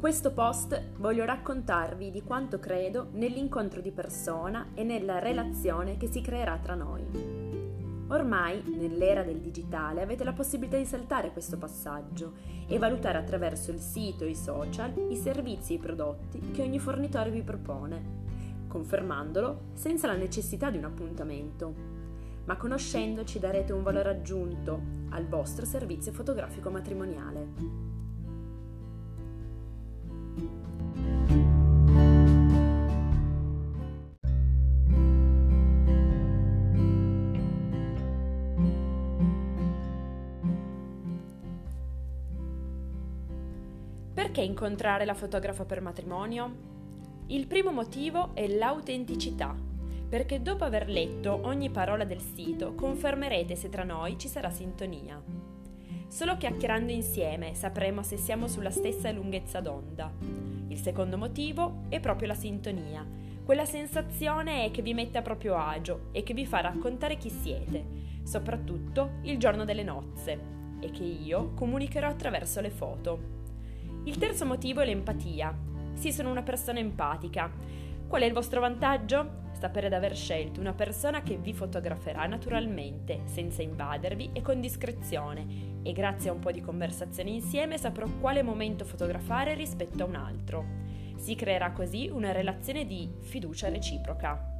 questo post voglio raccontarvi di quanto credo nell'incontro di persona e nella relazione che si creerà tra noi. Ormai, nell'era del digitale, avete la possibilità di saltare questo passaggio e valutare attraverso il sito e i social i servizi e i prodotti che ogni fornitore vi propone, confermandolo senza la necessità di un appuntamento. Ma conoscendoci darete un valore aggiunto al vostro servizio fotografico matrimoniale. Perché incontrare la fotografa per matrimonio? Il primo motivo è l'autenticità, perché dopo aver letto ogni parola del sito confermerete se tra noi ci sarà sintonia. Solo chiacchierando insieme sapremo se siamo sulla stessa lunghezza d'onda. Il secondo motivo è proprio la sintonia, quella sensazione che vi mette a proprio agio e che vi fa raccontare chi siete, soprattutto il giorno delle nozze, e che io comunicherò attraverso le foto. Il terzo motivo è l'empatia. Sì, sono una persona empatica. Qual è il vostro vantaggio? Sapere d'aver scelto una persona che vi fotograferà naturalmente, senza invadervi e con discrezione, e grazie a un po' di conversazione insieme saprò quale momento fotografare rispetto a un altro. Si creerà così una relazione di fiducia reciproca.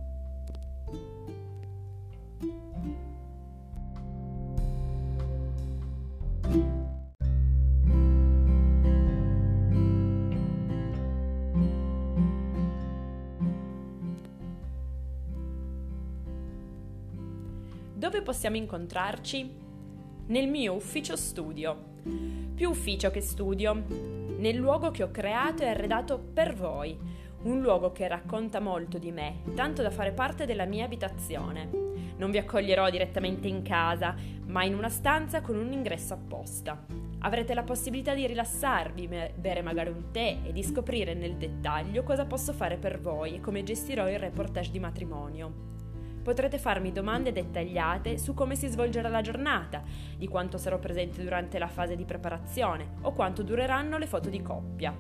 Dove possiamo incontrarci? Nel mio ufficio studio. Più ufficio che studio. Nel luogo che ho creato e arredato per voi. Un luogo che racconta molto di me, tanto da fare parte della mia abitazione. Non vi accoglierò direttamente in casa, ma in una stanza con un ingresso apposta. Avrete la possibilità di rilassarvi, bere magari un tè e di scoprire nel dettaglio cosa posso fare per voi e come gestirò il reportage di matrimonio. Potrete farmi domande dettagliate su come si svolgerà la giornata, di quanto sarò presente durante la fase di preparazione o quanto dureranno le foto di coppia.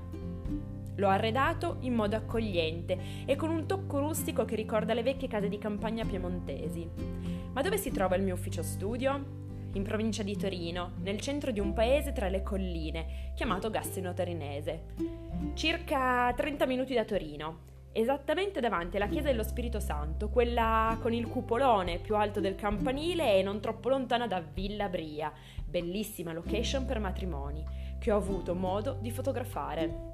L'ho arredato in modo accogliente e con un tocco rustico che ricorda le vecchie case di campagna piemontesi. Ma dove si trova il mio ufficio studio? In provincia di Torino, nel centro di un paese tra le colline, chiamato Gassino Torinese. Circa 30 minuti da Torino, esattamente davanti alla chiesa dello Spirito Santo, quella con il cupolone più alto del campanile e non troppo lontana da Villa Bria, bellissima location per matrimoni, che ho avuto modo di fotografare.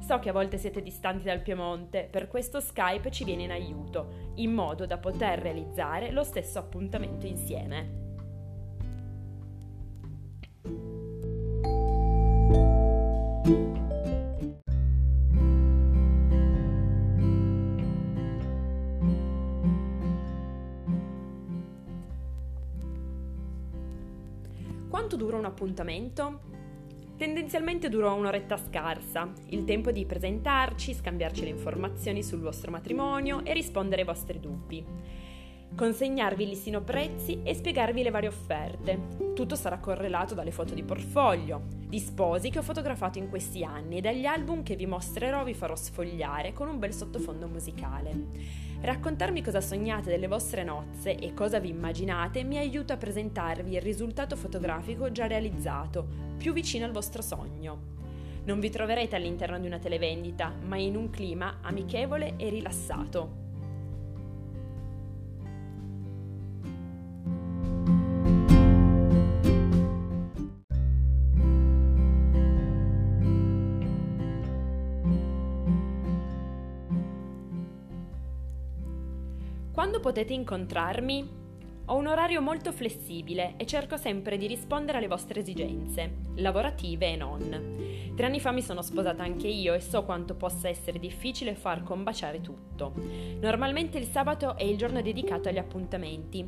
So che a volte siete distanti dal Piemonte, per questo Skype ci viene in aiuto, in modo da poter realizzare lo stesso appuntamento insieme. Quanto dura un appuntamento? Tendenzialmente dura un'oretta scarsa, il tempo di presentarci, scambiarci le informazioni sul vostro matrimonio e rispondere ai vostri dubbi. Consegnarvi il listino prezzi e spiegarvi le varie offerte. Tutto sarà correlato dalle foto di portfolio, di sposi che ho fotografato in questi anni e dagli album che vi mostrerò vi farò sfogliare con un bel sottofondo musicale. Raccontarmi cosa sognate delle vostre nozze e cosa vi immaginate mi aiuta a presentarvi il risultato fotografico già realizzato, più vicino al vostro sogno. Non vi troverete all'interno di una televendita, ma in un clima amichevole e rilassato. Quando potete incontrarmi? Ho un orario molto flessibile e cerco sempre di rispondere alle vostre esigenze, lavorative e non. Tre anni fa mi sono sposata anche io e so quanto possa essere difficile far combaciare tutto. Normalmente il sabato è il giorno dedicato agli appuntamenti.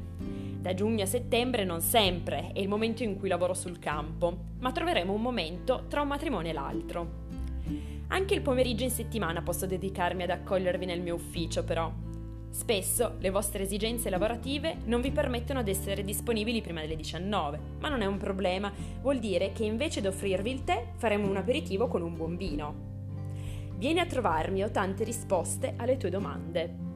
Da giugno a settembre non sempre è il momento in cui lavoro sul campo, ma troveremo un momento tra un matrimonio e l'altro. Anche il pomeriggio in settimana posso dedicarmi ad accogliervi nel mio ufficio, però. Spesso le vostre esigenze lavorative non vi permettono di essere disponibili prima delle 19, ma non è un problema, vuol dire che invece di offrirvi il tè faremo un aperitivo con un buon vino. Vieni a trovarmi, ho tante risposte alle tue domande.